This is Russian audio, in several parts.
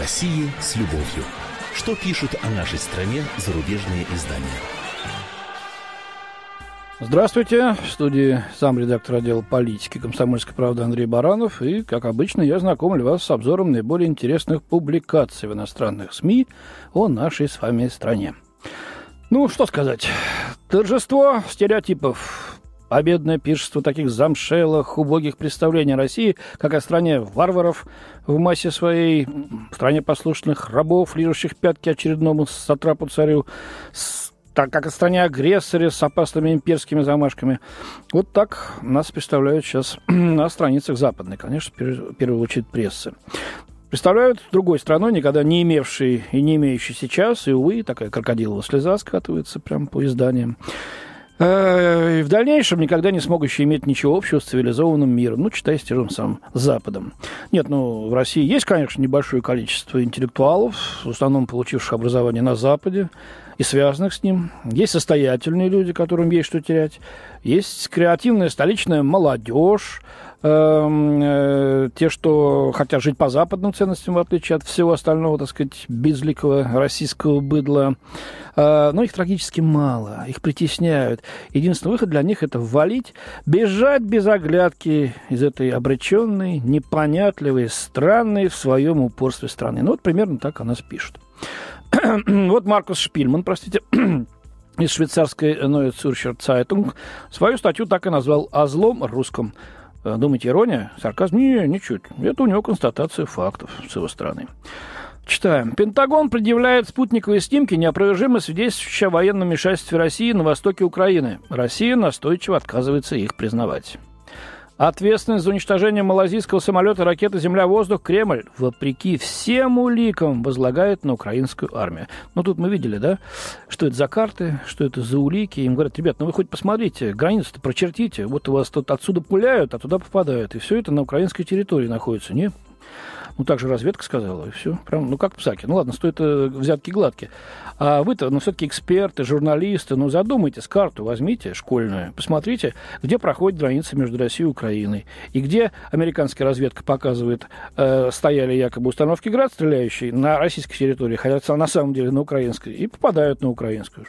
России с любовью. Что пишут о нашей стране зарубежные издания? Здравствуйте. В студии сам редактор отдела политики «Комсомольской правды» Андрей Баранов. И, как обычно, я знакомлю вас с обзором наиболее интересных публикаций в иностранных СМИ о нашей с вами стране. Ну, что сказать. Торжество стереотипов победное пиршество таких замшелых, убогих представлений России, как о стране варваров в массе своей, стране послушных рабов, лижущих пятки очередному сатрапу-царю, так как о стране агрессоре с опасными имперскими замашками. Вот так нас представляют сейчас на страницах западной, конечно, в первую очередь прессы. Представляют другой страной, никогда не имевшей и не имеющей сейчас, и, увы, такая крокодиловая слеза скатывается прямо по изданиям. Э, и в дальнейшем никогда не смогущие иметь ничего общего с цивилизованным миром, ну, читай с тем самым Западом. Нет, ну, в России есть, конечно, небольшое количество интеллектуалов, в основном получивших образование на Западе, и связанных с ним. Есть состоятельные люди, которым есть что терять. Есть креативная столичная молодежь, те, что хотят жить по западным ценностям, в отличие от всего остального, так сказать, безликого российского быдла. Э, но их трагически мало, их притесняют. Единственный выход для них – это валить, бежать без оглядки из этой обреченной, непонятливой, странной в своем упорстве страны. Ну, вот примерно так о нас пишут. вот Маркус Шпильман, простите, из швейцарской Neue Zürcher Zeitung свою статью так и назвал «О злом русском». Э, думаете, ирония? Сарказм? Не, ничуть. Это у него констатация фактов с его стороны. Читаем. Пентагон предъявляет спутниковые снимки, неопровержимо свидетельствующие о военном вмешательстве России на востоке Украины. Россия настойчиво отказывается их признавать. Ответственность за уничтожение малазийского самолета ракеты «Земля-воздух» Кремль, вопреки всем уликам, возлагает на украинскую армию. Ну, тут мы видели, да, что это за карты, что это за улики. Им говорят, ребят, ну вы хоть посмотрите, границу-то прочертите. Вот у вас тут отсюда пуляют, а туда попадают. И все это на украинской территории находится. Не, ну, так же разведка сказала, и все. Прям, ну, как псаки. Ну, ладно, стоит э, взятки гладкие. А вы-то, ну, все-таки эксперты, журналисты, ну, задумайтесь, карту возьмите школьную, посмотрите, где проходит граница между Россией и Украиной, и где американская разведка показывает, э, стояли якобы установки «Град», стреляющие на российской территории, хотя на самом деле на украинской, и попадают на украинскую.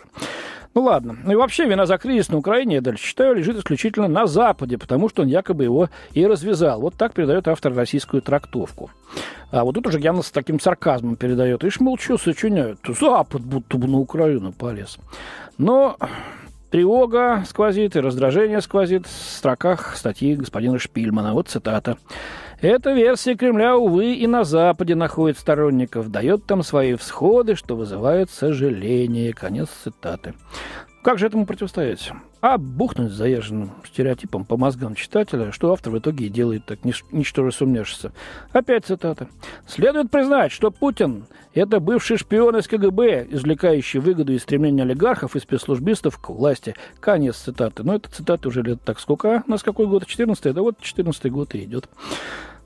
Ну ладно. Ну и вообще вина за кризис на Украине, я дальше читаю, лежит исключительно на Западе, потому что он якобы его и развязал. Вот так передает автор российскую трактовку. А вот тут уже явно с таким сарказмом передает. Ишь, мол, что сочиняют? Запад будто бы на Украину полез. Но тревога сквозит и раздражение сквозит в строках статьи господина Шпильмана. Вот цитата. Эта версия Кремля, увы, и на Западе находит сторонников, дает там свои всходы, что вызывает сожаление. Конец цитаты. Как же этому противостоять? А бухнуть заезженным стереотипом по мозгам читателя, что автор в итоге и делает так, ничтоже сумняшься. Опять цитата. «Следует признать, что Путин – это бывший шпион из КГБ, извлекающий выгоду из стремления олигархов и спецслужбистов к власти». Конец цитаты. Но это цитата уже лет так сколько? А? У нас какой год? 14 Да вот 14 год и идет.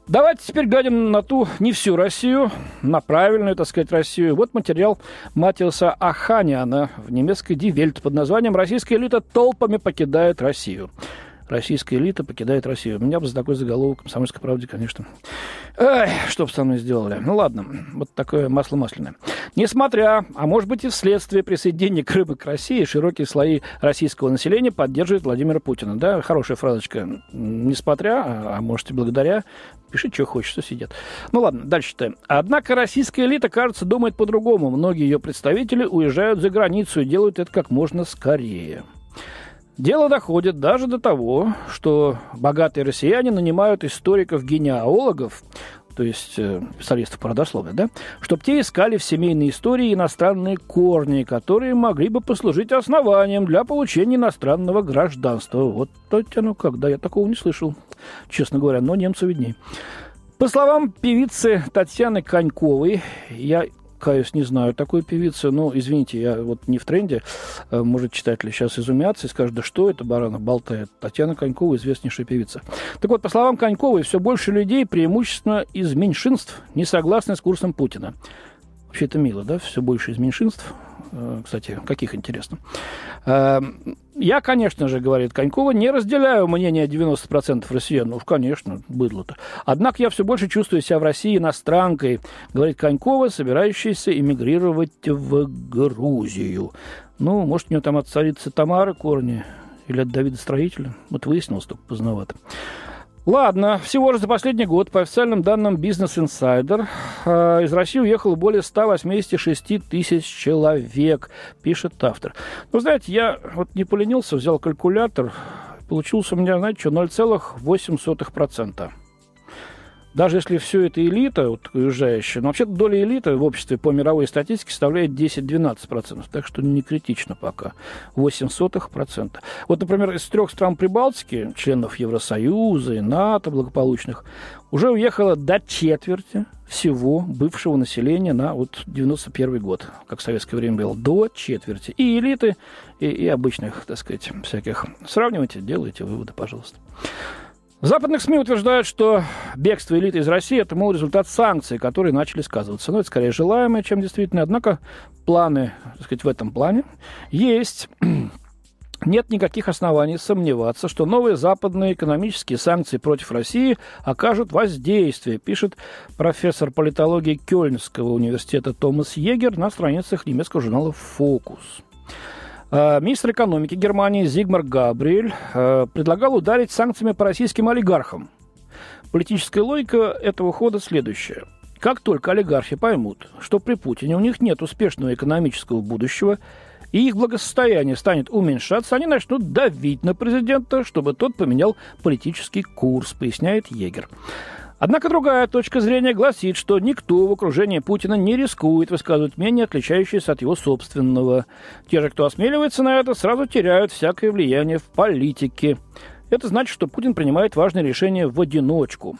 Давайте теперь глядим на ту, не всю Россию, на правильную, так сказать, Россию. Вот материал Матиуса Аханиана в немецкой Die под названием «Российская элита толпами покидает Россию» российская элита покидает Россию. Меня бы за такой заголовок «Комсомольской правде», конечно. Эх, что бы со мной сделали? Ну ладно, вот такое масло масляное. Несмотря, а может быть и вследствие присоединения Крыма к России, широкие слои российского населения поддерживают Владимира Путина. Да, хорошая фразочка. Несмотря, а, а может и благодаря, пиши, что хочешь, что сидят. Ну ладно, дальше читаем. Однако российская элита, кажется, думает по-другому. Многие ее представители уезжают за границу и делают это как можно скорее. Дело доходит даже до того, что богатые россияне нанимают историков-генеалогов, то есть э, специалистов по родословию, да, чтобы те искали в семейной истории иностранные корни, которые могли бы послужить основанием для получения иностранного гражданства. Вот то ну когда я такого не слышал, честно говоря, но немцу видней. По словам певицы Татьяны Коньковой, я каюсь, не знаю такой певицы. Ну, извините, я вот не в тренде. Э, может, читатели сейчас изумятся и скажут, да что это Баранов болтает? Татьяна Конькова, известнейшая певица. Так вот, по словам Коньковой, все больше людей, преимущественно из меньшинств, не согласны с курсом Путина. Вообще это мило, да? Все больше из меньшинств. Э, кстати, каких интересно. Э, я, конечно же, говорит Конькова, не разделяю мнение 90% россиян. Ну конечно, быдло-то. Однако я все больше чувствую себя в России иностранкой, говорит Конькова, собирающаяся эмигрировать в Грузию. Ну, может, у нее там от царицы Тамары корни или от Давида Строителя. Вот выяснилось только поздновато. Ладно, всего же за последний год, по официальным данным Business Insider, э, из России уехало более 186 тысяч человек, пишет автор. Ну, знаете, я вот не поленился, взял калькулятор, получился у меня, знаете что, 0,8% даже если все это элита, вот, уезжающая, но вообще доля элиты в обществе по мировой статистике составляет 10-12%, так что не критично пока. 0,08%. Вот, например, из трех стран Прибалтики, членов Евросоюза и НАТО благополучных, уже уехало до четверти всего бывшего населения на вот 91 год, как в советское время было, до четверти. И элиты, и, и обычных, так сказать, всяких. Сравнивайте, делайте выводы, пожалуйста. Западных СМИ утверждают, что бегство элиты из России – это, мол, результат санкций, которые начали сказываться. Но это скорее желаемое, чем действительно. Однако планы, так сказать, в этом плане есть. Нет никаких оснований сомневаться, что новые западные экономические санкции против России окажут воздействие, пишет профессор политологии Кёльнского университета Томас Егер на страницах немецкого журнала «Фокус». Э, министр экономики Германии Зигмар Габриэль э, предлагал ударить санкциями по российским олигархам. Политическая логика этого хода следующая. Как только олигархи поймут, что при Путине у них нет успешного экономического будущего, и их благосостояние станет уменьшаться, они начнут давить на президента, чтобы тот поменял политический курс, поясняет Егер. Однако другая точка зрения гласит, что никто в окружении Путина не рискует высказывать мнение, отличающееся от его собственного. Те же, кто осмеливается на это, сразу теряют всякое влияние в политике. Это значит, что Путин принимает важные решения в одиночку.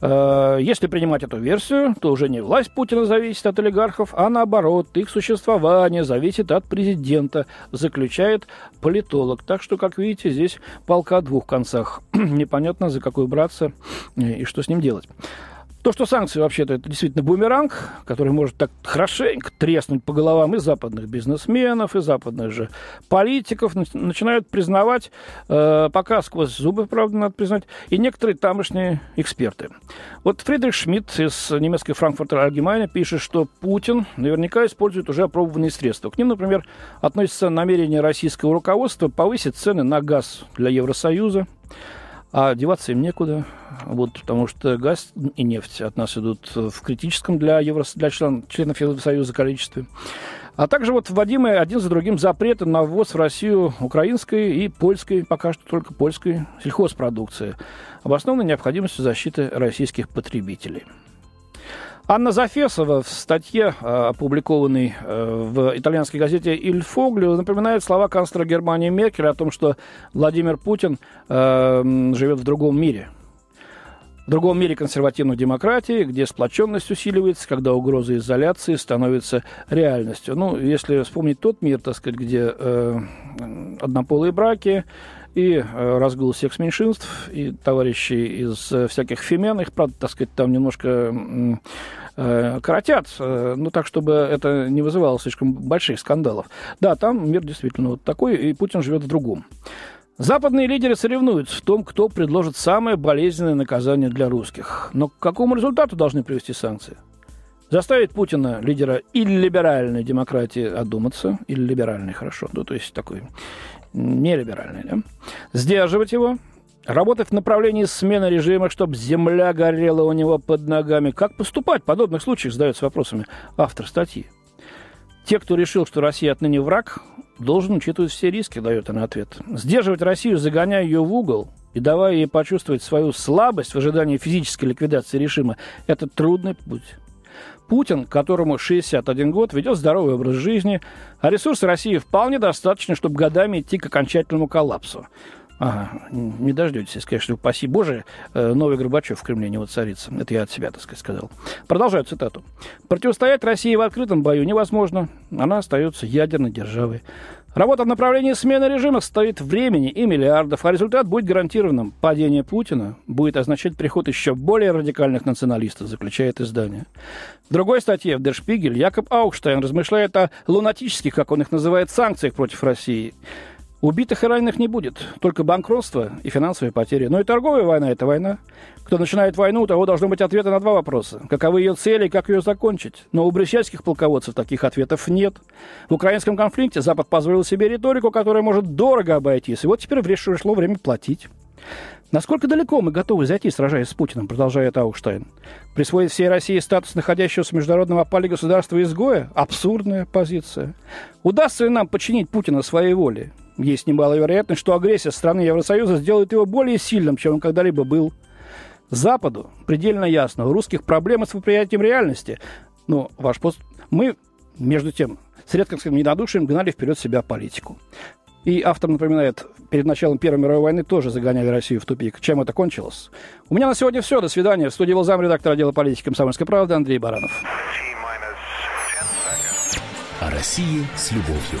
Э, если принимать эту версию, то уже не власть Путина зависит от олигархов, а наоборот, их существование зависит от президента, заключает политолог. Так что, как видите, здесь полка о двух концах. Непонятно, за какой браться и что с ним делать. То, что санкции вообще-то это действительно бумеранг, который может так хорошенько треснуть по головам и западных бизнесменов, и западных же политиков, начинают признавать, э, пока сквозь зубы, правда, надо признать, и некоторые тамошние эксперты. Вот Фридрих Шмидт из немецкой Франкфуртер Альгемайна пишет, что Путин наверняка использует уже опробованные средства. К ним, например, относится намерение российского руководства повысить цены на газ для Евросоюза, а деваться им некуда, вот, потому что газ и нефть от нас идут в критическом для, Евро, для член, членов Евросоюза количестве. А также вот вводимые один за другим запреты на ввоз в Россию украинской и польской, пока что только польской сельхозпродукции, обоснованной необходимостью защиты российских потребителей. Анна Зафесова в статье, э, опубликованной э, в итальянской газете «Иль Фоглю», напоминает слова канцлера Германии Меркеля о том, что Владимир Путин э, живет в другом мире. В другом мире консервативной демократии, где сплоченность усиливается, когда угроза изоляции становится реальностью. Ну, если вспомнить тот мир, так сказать, где э, однополые браки, и э, разгул секс-меньшинств, и товарищи из э, всяких фемен, их, правда, так сказать, там немножко э, коротят, ну, так, чтобы это не вызывало слишком больших скандалов. Да, там мир действительно вот такой, и Путин живет в другом. Западные лидеры соревнуются в том, кто предложит самое болезненное наказание для русских. Но к какому результату должны привести санкции? Заставить Путина, лидера иллиберальной демократии, одуматься, или либеральной, хорошо, ну, то есть такой нелиберальный, да? сдерживать его, работать в направлении смены режима, чтобы земля горела у него под ногами. Как поступать в подобных случаях, задается вопросами автор статьи. Те, кто решил, что Россия отныне враг, должен учитывать все риски, дает она ответ. Сдерживать Россию, загоняя ее в угол и давая ей почувствовать свою слабость в ожидании физической ликвидации режима, это трудный путь. Путин, которому 61 год, ведет здоровый образ жизни, а ресурсы России вполне достаточно, чтобы годами идти к окончательному коллапсу. Ага, не дождетесь, конечно, упаси Боже, э, новый Горбачев в Кремле не воцарится. Это я от себя, так сказать, сказал. Продолжаю цитату. Противостоять России в открытом бою невозможно. Она остается ядерной державой. Работа в направлении смены режима стоит времени и миллиардов, а результат будет гарантированным. Падение Путина будет означать приход еще более радикальных националистов, заключает издание. В другой статье в Spiegel Якоб Аукштайн размышляет о лунатических, как он их называет, санкциях против России. Убитых и раненых не будет, только банкротство и финансовые потери. Но и торговая война – это война. Кто начинает войну, у того должны быть ответы на два вопроса. Каковы ее цели и как ее закончить? Но у брещальских полководцев таких ответов нет. В украинском конфликте Запад позволил себе риторику, которая может дорого обойтись. И вот теперь пришло время платить. Насколько далеко мы готовы зайти, сражаясь с Путиным, продолжает Аукштайн. Присвоить всей России статус находящегося в международном государства-изгоя – абсурдная позиция. Удастся ли нам подчинить Путина своей воле? Есть немалая вероятность, что агрессия страны Евросоюза сделает его более сильным, чем он когда-либо был. Западу предельно ясно, у русских проблемы с восприятием реальности. Но ваш пост... Мы, между тем, с редким недодушием гнали вперед себя политику. И автор напоминает, перед началом Первой мировой войны тоже загоняли Россию в тупик. Чем это кончилось? У меня на сегодня все. До свидания. В студии был замредактор отдела политики комсомольской правды Андрей Баранов. О России с любовью.